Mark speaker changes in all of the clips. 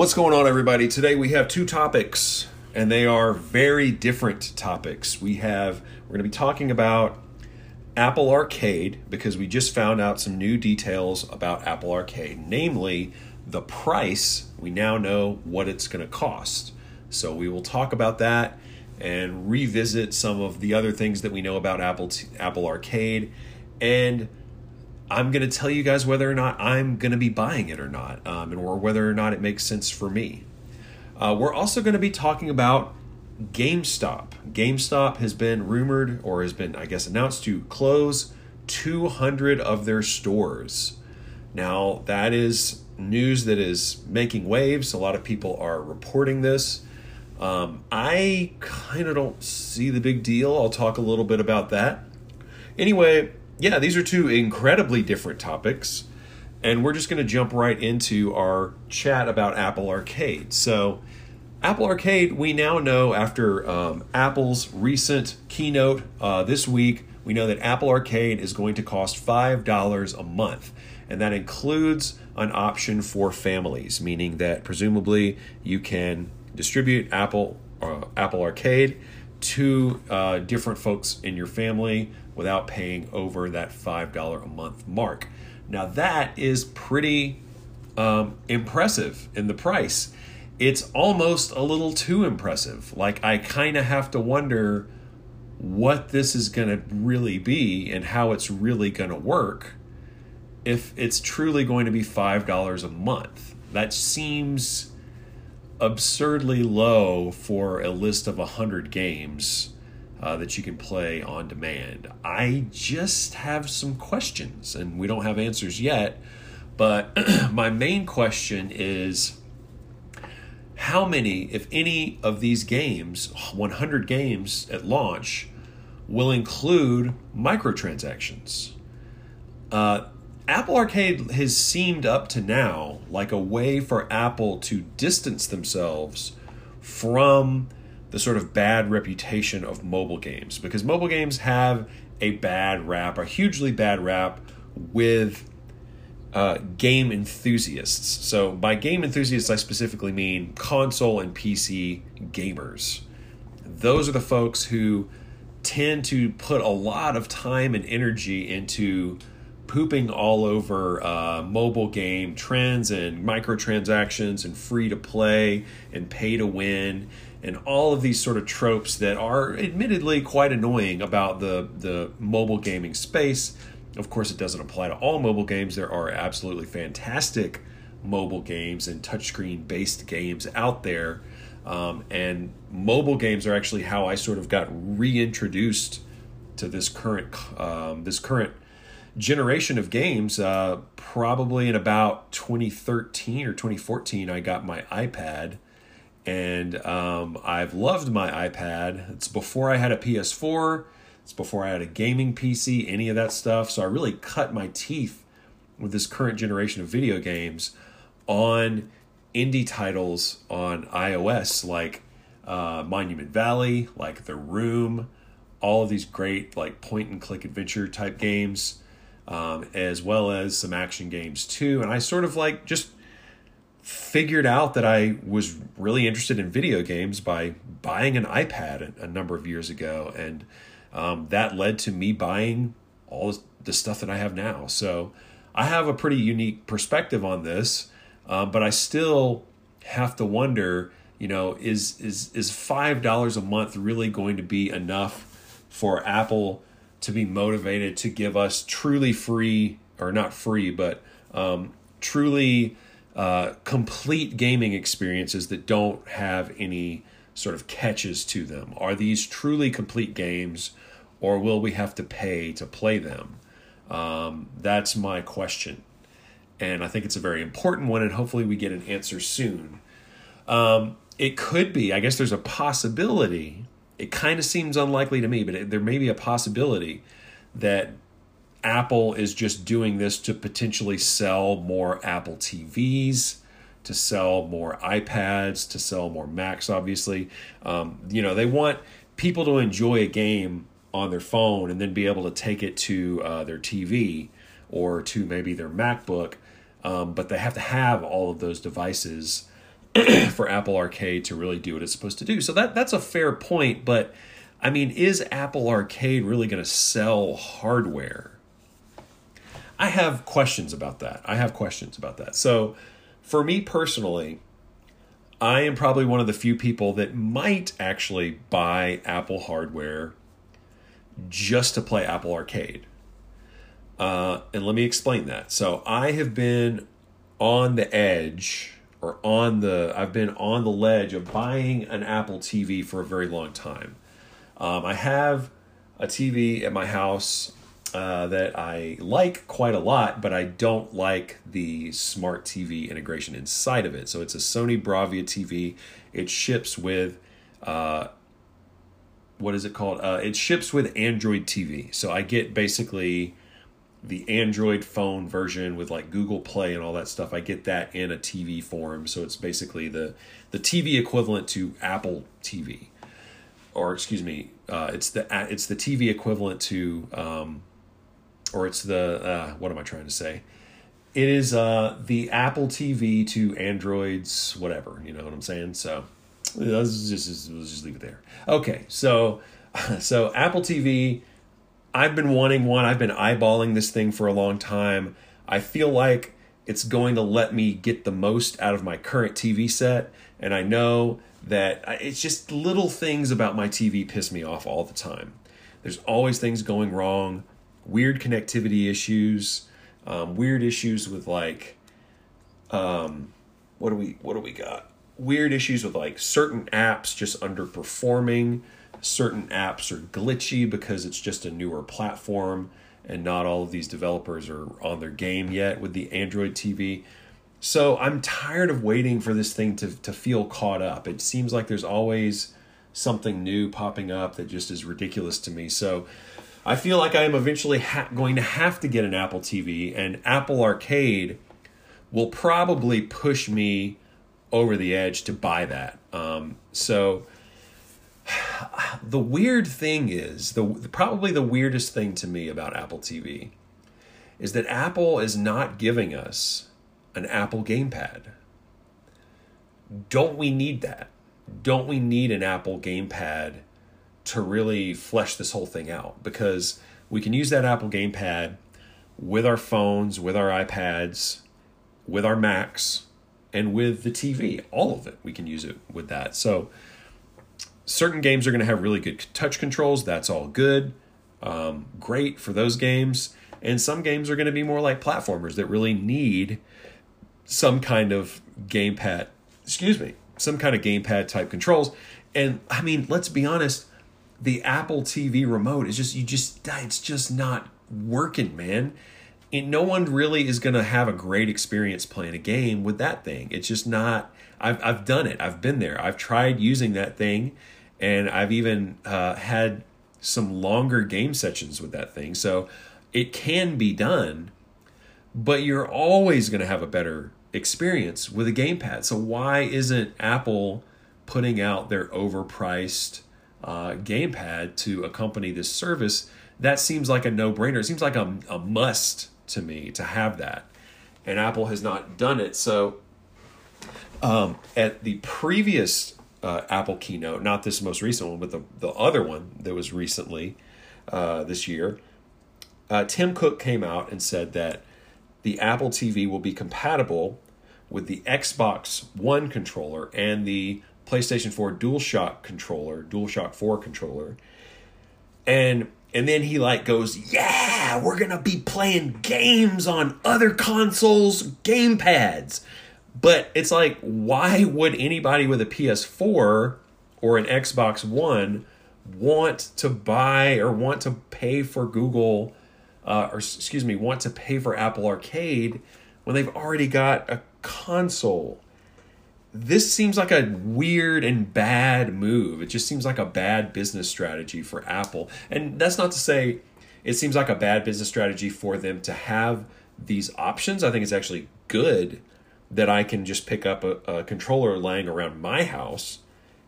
Speaker 1: What's going on, everybody? Today we have two topics, and they are very different topics. We have we're going to be talking about Apple Arcade because we just found out some new details about Apple Arcade, namely the price. We now know what it's going to cost. So we will talk about that and revisit some of the other things that we know about Apple Apple Arcade and I'm going to tell you guys whether or not I'm going to be buying it or not, um, and or whether or not it makes sense for me. Uh, we're also going to be talking about GameStop. GameStop has been rumored, or has been, I guess, announced to close 200 of their stores. Now, that is news that is making waves. A lot of people are reporting this. Um, I kind of don't see the big deal. I'll talk a little bit about that. Anyway, yeah, these are two incredibly different topics. And we're just going to jump right into our chat about Apple Arcade. So, Apple Arcade, we now know after um, Apple's recent keynote uh, this week, we know that Apple Arcade is going to cost $5 a month. And that includes an option for families, meaning that presumably you can distribute Apple uh, Apple Arcade to uh, different folks in your family without paying over that $5 a month mark. Now, that is pretty um, impressive in the price. It's almost a little too impressive. Like, I kind of have to wonder what this is going to really be and how it's really going to work if it's truly going to be $5 a month. That seems absurdly low for a list of 100 games uh, that you can play on demand. I just have some questions, and we don't have answers yet. But my main question is how many, if any, of these games, 100 games at launch, will include microtransactions? Uh, Apple Arcade has seemed up to now like a way for Apple to distance themselves from the sort of bad reputation of mobile games because mobile games have a bad rap, a hugely bad rap with uh, game enthusiasts. So, by game enthusiasts, I specifically mean console and PC gamers. Those are the folks who tend to put a lot of time and energy into pooping all over uh, mobile game trends and microtransactions and free to play and pay to win and all of these sort of tropes that are admittedly quite annoying about the the mobile gaming space. Of course, it doesn't apply to all mobile games. There are absolutely fantastic mobile games and touchscreen based games out there. Um, and mobile games are actually how I sort of got reintroduced to this current um, this current generation of games. Uh, probably in about 2013 or 2014, I got my iPad and um, I've loved my iPad. It's before I had a PS4. It's before I had a gaming PC, any of that stuff. So I really cut my teeth with this current generation of video games on indie titles on iOS, like uh, Monument Valley, like The Room, all of these great like point and click adventure type games, um, as well as some action games too. And I sort of like just figured out that I was really interested in video games by buying an iPad a, number of years ago, and um, that led to me buying all the stuff that I have now. So I have a pretty unique perspective on this, uh, but I still have to wonder, you know, is is is five dollars a month really going to be enough for Apple to be motivated to give us truly free or not free, but um, truly uh, complete gaming experiences that don't have any sort of catches to them? Are these truly complete games, or will we have to pay to play them? Um, that's my question. And I think it's a very important one, and hopefully we get an answer soon. Um, it could be, I guess there's a possibility, it kind of seems unlikely to me, but it, there may be a possibility that Apple is just doing this to potentially sell more Apple TVs, to sell more iPads, to sell more Macs, obviously. Um, you know, they want people to enjoy a game on their phone and then be able to take it to uh, their TV or to maybe their MacBook. Um, but they have to have all of those devices for Apple Arcade to really do what it's supposed to do. So that that's a fair point, but I mean, is Apple Arcade really going to sell hardware? I have questions about that. I have questions about that. So, for me personally, I am probably one of the few people that might actually buy Apple hardware just to play Apple Arcade. Uh, and let me explain that. So, I have been on the edge or on the I've been on the ledge of buying an Apple TV for a very long time. Um, I have a TV at my house uh, that I like quite a lot, but I don't like the smart TV integration inside of it. So it's a Sony Bravia TV. It ships with uh, what is it called? Uh, it ships with Android TV. So I get basically the Android phone version with like Google Play and all that stuff. I get that in a TV form, so it's basically the the TV equivalent to Apple TV, or excuse me, uh, it's the it's the TV equivalent to, um, or it's the uh, what am I trying to say? It is uh, the Apple TV to Androids, whatever. You know what I'm saying? So let's just let's just leave it there. Okay, so so Apple TV I've been wanting one. I've been eyeballing this thing for a long time. I feel like it's going to let me get the most out of my current TV set. And I know that it's just little things about my TV piss me off all the time. There's always things going wrong, weird connectivity issues, um, weird issues with like, um, what do we what do we got? Weird issues with like certain apps just underperforming certain apps are glitchy because it's just a newer platform and not all of these developers are on their game yet with the Android TV. So I'm tired of waiting for this thing to, to feel caught up. It seems like there's always something new popping up that just is ridiculous to me. So I feel like I am eventually ha- going to have to get an Apple TV, and Apple Arcade will probably push me over the edge to buy that. Um, so the weird thing is the probably the weirdest thing to me about Apple TV is that Apple is not giving us an Apple gamepad. Don't we need that? Don't we need an Apple gamepad to really flesh this whole thing out? Because we can use that Apple gamepad with our phones, with our iPads, with our Macs, and with the TV. All of it, we can use it with that. So certain games are going to have really good touch controls. That's all good. Um, great for those games. And some games are going to be more like platformers that really need some kind of gamepad, excuse me, some kind of gamepad type controls. And I mean, let's be honest, the Apple TV remote is just, you just, it's just not working, man. And no one really is going to have a great experience playing a game with that thing. It's just not, I've, I've done it. I've been there. I've tried using that thing and I've even uh, had some longer game sessions with that thing. So it can be done, but you're always going to have a better experience with a gamepad. So why isn't Apple putting out their overpriced uh, gamepad to accompany this service? That seems like a no-brainer. It seems like a, a must to me to have that, and Apple has not done it. So um, at the previous uh, Apple keynote, not this most recent one, but the, the other one that was recently uh, this year, uh, Tim Cook came out and said that the Apple TV will be compatible with the Xbox One controller and the PlayStation 4 DualShock controller, DualShock 4 controller. And and then he like goes, "Yeah, we're going to be playing games on other consoles, game pads." But it's like, why would anybody with a PS4 or an Xbox One want to buy or want to pay for Google, uh, or excuse me, want to pay for Apple Arcade when they've already got a console? This seems like a weird and bad move. It just seems like a bad business strategy for Apple. And that's not to say it seems like a bad business strategy for them to have these options. I think it's actually good that I can just pick up a, a controller lying around my house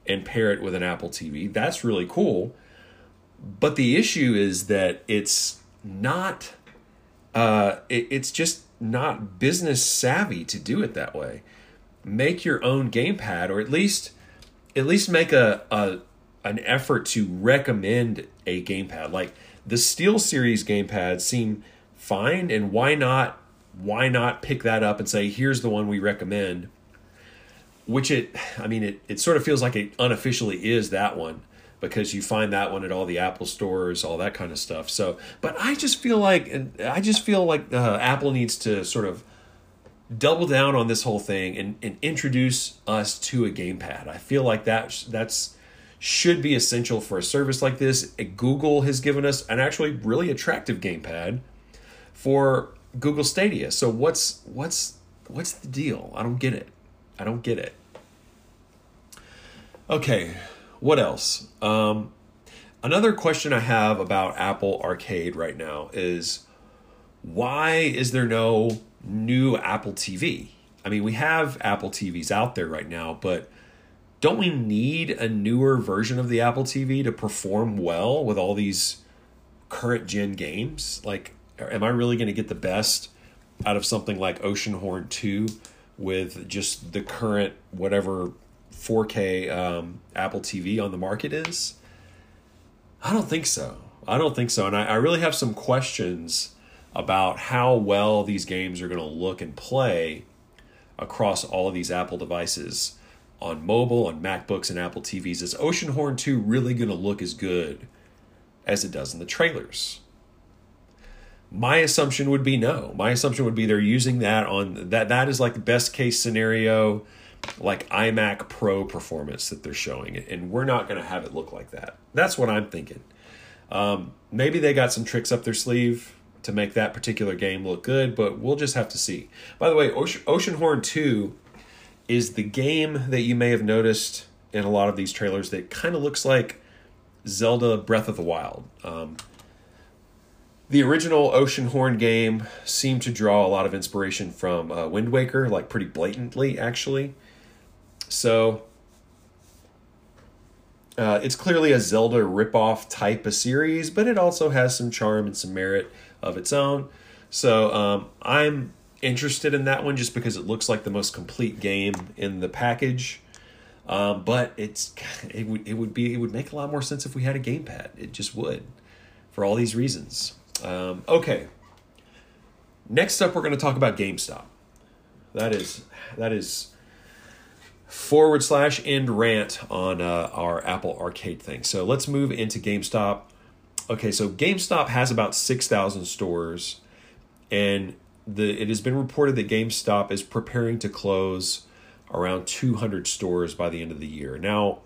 Speaker 1: and pair it with an Apple TV. That's really cool. But the issue is that it's not, uh, it, it's just not business savvy to do it that way. make your own gamepad or at least at least make a, a an effort to recommend a gamepad. Like the Steel Series gamepads seem fine, and why not why not pick that up and say here's the one we recommend? Which it I mean it it sort of feels like it unofficially is that one because you find that one at all the Apple stores, all that kind of stuff. So, but I just feel like I just feel like uh, Apple needs to sort of double down on this whole thing and, and introduce us to a gamepad. I feel like that that's should be essential for a service like this. Google has given us an actually really attractive gamepad for Google Stadia. So what's what's what's the deal? I don't get it. I don't get it. Okay, what else? Um, another question I have about Apple Arcade right now is why is there no new Apple TV. I mean, we have Apple TVs out there right now, but don't we need a newer version of the Apple TV to perform well with all these current gen games? Like, am I really going to get the best out of something like Oceanhorn 2 with just the current whatever 4K um, Apple TV on the market is? I don't think so. I don't think so. And I, I really have some questions about how well these games are going to look and play across all of these Apple devices on mobile, on MacBooks, and Apple TVs. Is Oceanhorn 2 really going to look as good as it does in the trailers? My assumption would be no. My assumption would be they're using that on that. That is like the best case scenario, like iMac Pro performance that they're showing and we're not going to have it look like that. That's what I'm thinking. Um, maybe they got some tricks up their sleeve to make that particular game look good, but we'll just have to see. By the way, Ocean, Oceanhorn 2 is the game that you may have noticed in a lot of these trailers that kind of looks like Zelda Breath of the Wild. Um, the original Oceanhorn game seemed to draw a lot of inspiration from uh, Wind Waker, like pretty blatantly, actually. So uh, it's clearly a Zelda ripoff type of series, but it also has some charm and some merit of its own. So um, I'm interested in that one just because it looks like the most complete game in the package. Um, but it's it would it would be it would make a lot more sense if we had a gamepad. It just would, for all these reasons. Um, okay. Next up, we're going to talk about GameStop. That is that is forward slash end rant on uh, our Apple Arcade thing. So let's move into GameStop okay, so GameStop has about 6,000 stores, and the it has been reported that GameStop is preparing to close around 200 stores by the end of the year. Now,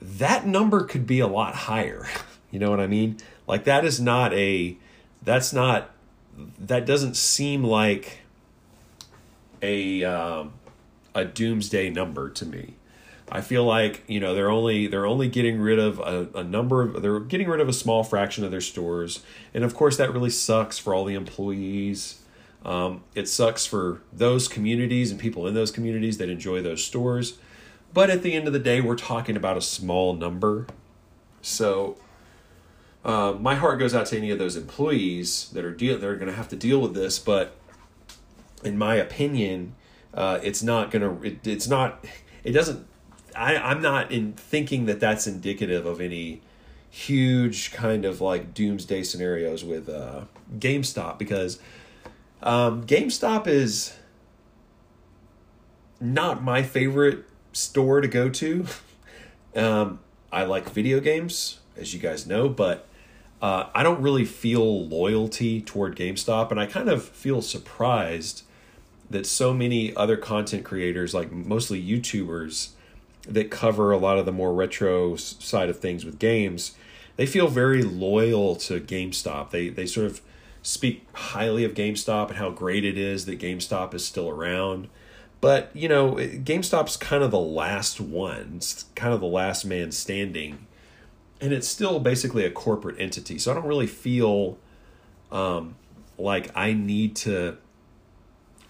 Speaker 1: that number could be a lot higher. You know what I mean? Like that is not a that's not that doesn't seem like a um, a doomsday number to me. I feel like you know they're only they're only getting rid of a, a, number of they're getting rid of a small fraction of their stores, and of course that really sucks for all the employees. Um, it sucks for those communities and people in those communities that enjoy those stores. But at the end of the day, we're talking about a small number. So uh, my heart goes out to any of those employees that are deal that are going to have to deal with this. But in my opinion, uh, it's not going to. It's not. It doesn't I, I'm not in thinking that that's indicative of any huge kind of like doomsday scenarios with uh, GameStop because um, GameStop is not my favorite store to go to. um, I like video games, as you guys know, but uh, I don't really feel loyalty toward GameStop, and I kind of feel surprised that so many other content creators, like mostly YouTubers, that cover a lot of the more retro side of things with games, they feel very loyal to GameStop. They they sort of speak highly of GameStop and how great it is that GameStop is still around. But, you know, GameStop's kind of the last one. It's kind of the last man standing. And it's still basically a corporate entity. So I don't really feel um, like I need to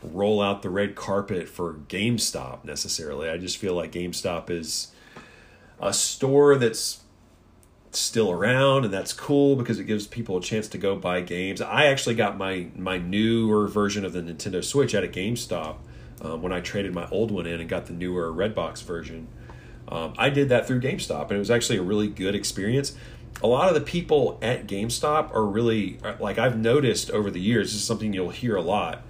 Speaker 1: roll out the red carpet for GameStop necessarily. I just feel like GameStop is a store that's still around and that's cool because it gives people a chance to go buy games. I actually got my my newer version of the Nintendo Switch at a GameStop um, when I traded my old one in and got the newer Redbox version. Um, I did that through GameStop, and it was actually a really good experience. A lot of the people at GameStop are really like I've noticed over the years. This is something you'll hear a lot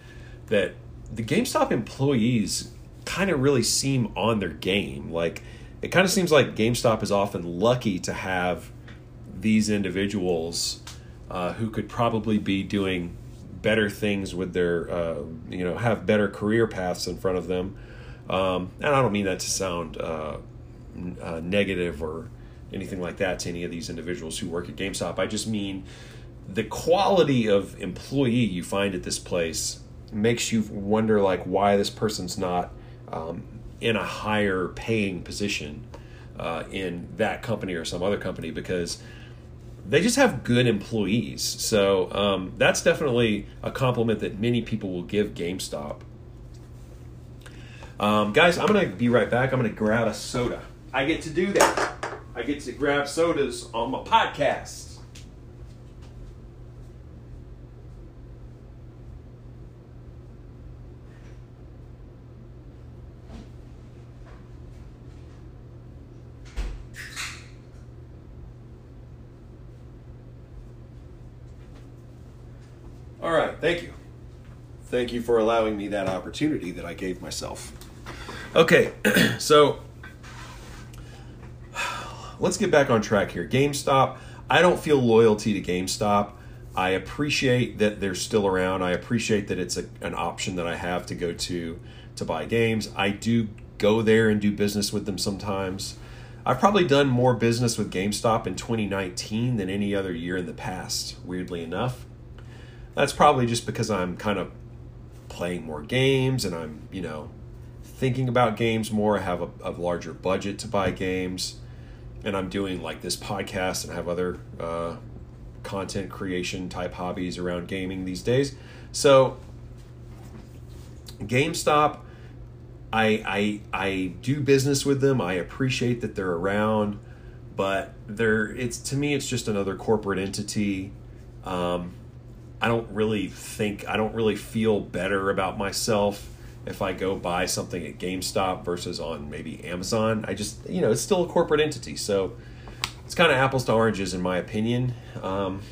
Speaker 1: that the GameStop employees kind of really seem on their game. Like it kind of seems like GameStop is often lucky to have these individuals uh, who could probably be doing better things with their, uh, you know, have better career paths in front of them. Um, and I don't mean that to sound uh, uh, negative or anything like that to any of these individuals who work at GameStop. I just mean the quality of employee you find at this place makes you wonder like why this person's not um, in a higher paying position uh, in that company or some other company because they just have good employees. So um, that's definitely a compliment that many people will give GameStop. Um, guys, I'm going to be right back. I'm going to grab a soda. I get to do that. I get to grab sodas on my podcast. All right, thank you. Thank you for allowing me that opportunity that I gave myself. Okay, so let's get back on track here. GameStop, I don't feel loyalty to GameStop. I appreciate that they're still around. I appreciate that it's a, an option that I have to go to to buy games. I do go there and do business with them sometimes. I've probably done more business with GameStop in 2019 than any other year in the past, weirdly enough. That's probably just because I'm kind of playing more games and I'm, you know, thinking about games more. I have a, a larger budget to buy games. And I'm doing like this podcast and have other uh, content creation type hobbies around gaming these days. So, GameStop, I, I, I do business with them. I appreciate that they're around, but they're, it's to me, it's just another corporate entity. Um, I don't really think I don't really feel better about myself if I go buy something at GameStop versus on maybe Amazon. I just you know it's still a corporate entity, so it's kind of apples to oranges in my opinion. Um,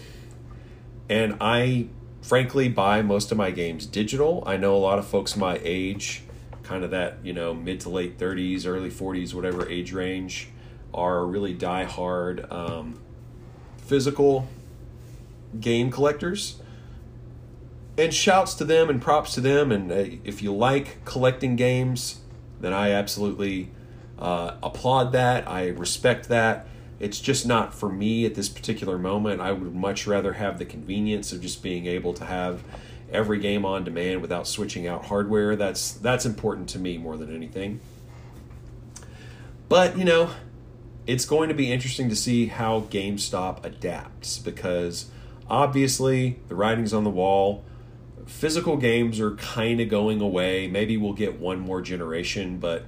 Speaker 1: and I frankly buy most of my games digital. I know a lot of folks my age, kind of that you know mid to late 30s, early 40s, whatever age range, are really die hard um, physical game collectors and shouts to them and props to them. And uh, if you like collecting games, then I absolutely uh, applaud that. I respect that. It's just not for me at this particular moment. I would much rather have the convenience of just being able to have every game on demand without switching out hardware. That's that's important to me more than anything. But you know, it's going to be interesting to see how GameStop adapts because obviously the writing's on the wall physical games are kind of going away. Maybe we'll get one more generation, but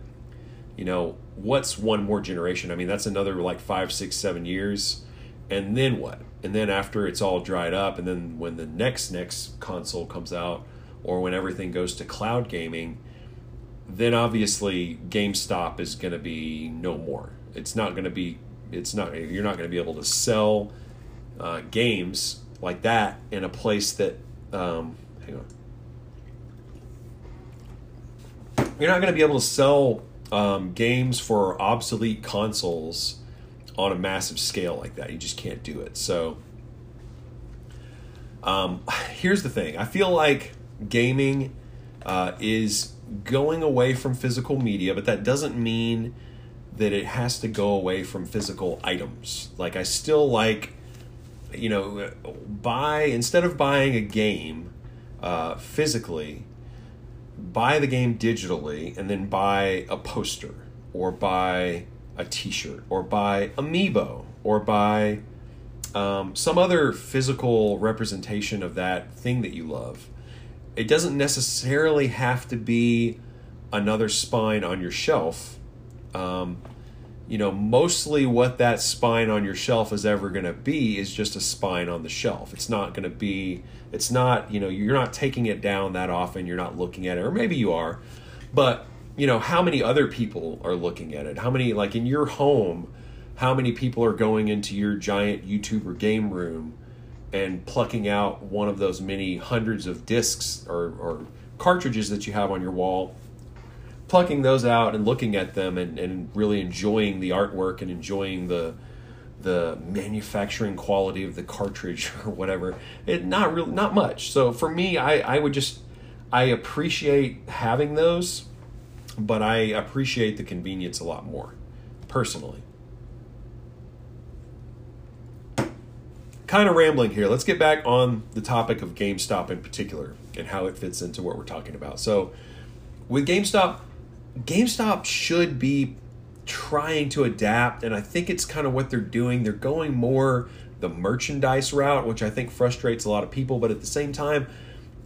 Speaker 1: you know, what's one more generation? I mean, that's another like five, six, seven years. And then what? And then after it's all dried up, and then when the next next console comes out, or when everything goes to cloud gaming, then obviously GameStop is going to be no more. It's not going to be. It's not. You're not going to be able to sell uh, games like that in a place that um, Hang. You're not going to be able to sell um, games for obsolete consoles on a massive scale like that. You just can't do it. So, um, here's the thing I feel like gaming uh, is going away from physical media, but that doesn't mean that it has to go away from physical items. Like, I still like, you know, buy, instead of buying a game, uh, physically, buy the game digitally, and then buy a poster or buy a T-shirt or buy amiibo or buy um, some other physical representation of that thing that you love. It doesn't necessarily have to be another spine on your shelf. Um, you know, mostly what that spine on your shelf is ever going to be is just a spine on the shelf. It's not going to be, it's not, you know, you're not taking it down that often. You're not looking at it, or maybe you are, but you know how many other people are looking at it how many like in your home how many people are going into your giant youtuber game room and plucking out one of those many hundreds of discs or, or cartridges that you have on your wall plucking those out and looking at them and, and really enjoying the artwork and enjoying the the manufacturing quality of the cartridge or whatever it not really not much. So for me i i would just i appreciate having those but i appreciate the convenience a lot more personally. Kind of rambling here let's get back on the topic of gamestop in particular and how it fits into what we're talking about. So with gamestop gamestop should be trying to adapt, and I think it's kind of what they're doing. They're going more the merchandise route, which I think frustrates a lot of people, but at the same time,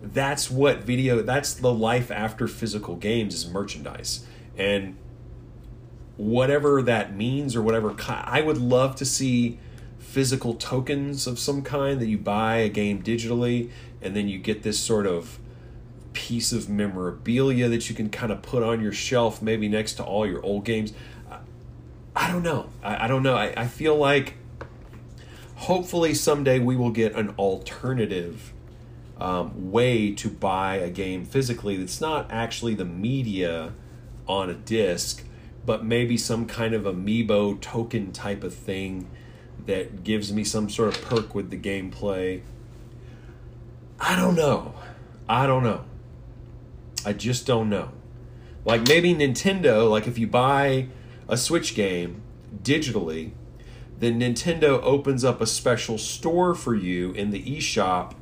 Speaker 1: that's what video that's the life after physical games is merchandise. And whatever that means or whatever I would love to see physical tokens of some kind that you buy a game digitally and then you get this sort of piece of memorabilia that you can kind of put on your shelf maybe next to all your old games I don't know. I, I don't know. I, I feel like hopefully someday we will get an alternative um, way to buy a game physically that's not actually the media on a disc, but maybe some kind of amiibo token type of thing that gives me some sort of perk with the gameplay. I don't know. I don't know. I just don't know. Like maybe Nintendo, like if you buy a Switch game digitally, then Nintendo opens up a special store for you in the eShop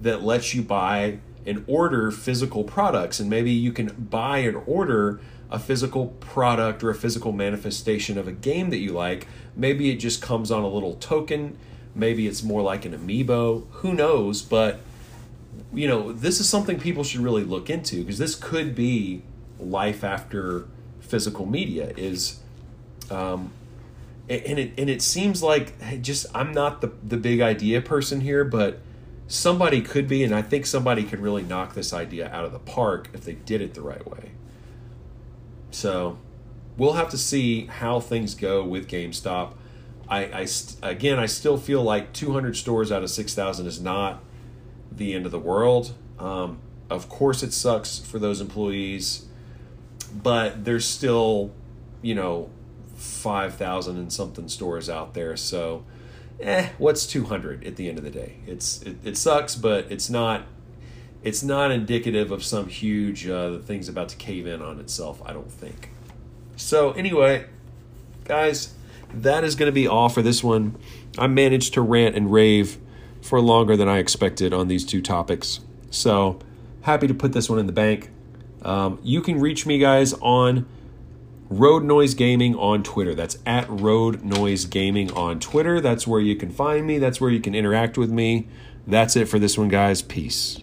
Speaker 1: that lets you buy and order physical products. And maybe you can buy and order a physical product or a physical manifestation of a game that you like. Maybe it just comes on a little token. Maybe it's more like an amiibo. Who knows? But, you know, this is something people should really look into because this could be life after physical media is um, and it and it seems like just I'm not the the big idea person here, but somebody could be, and I think somebody could really knock this idea out of the park if they did it the right way. So we'll have to see how things go with GameStop. I, I again, I still feel like 200 stores out of 6,000 is not the end of the world. Um, of course, it sucks for those employees, but there's still, you know, 5,000 and something stores out there. So, eh, what's 200 at the end of the day? It's it, it sucks, but it's not it's not indicative of some huge uh, thing's about to cave in on itself. I don't think. So anyway, guys, that is going to be all for this one. I managed to rant and rave for longer than I expected on these two topics. So happy to put this one in the bank. Um, you can reach me, guys, on Road Noise Gaming on Twitter. That's at Road Noise Gaming on Twitter. That's where you can find me. That's where you can interact with me. That's it for this one, guys. Peace.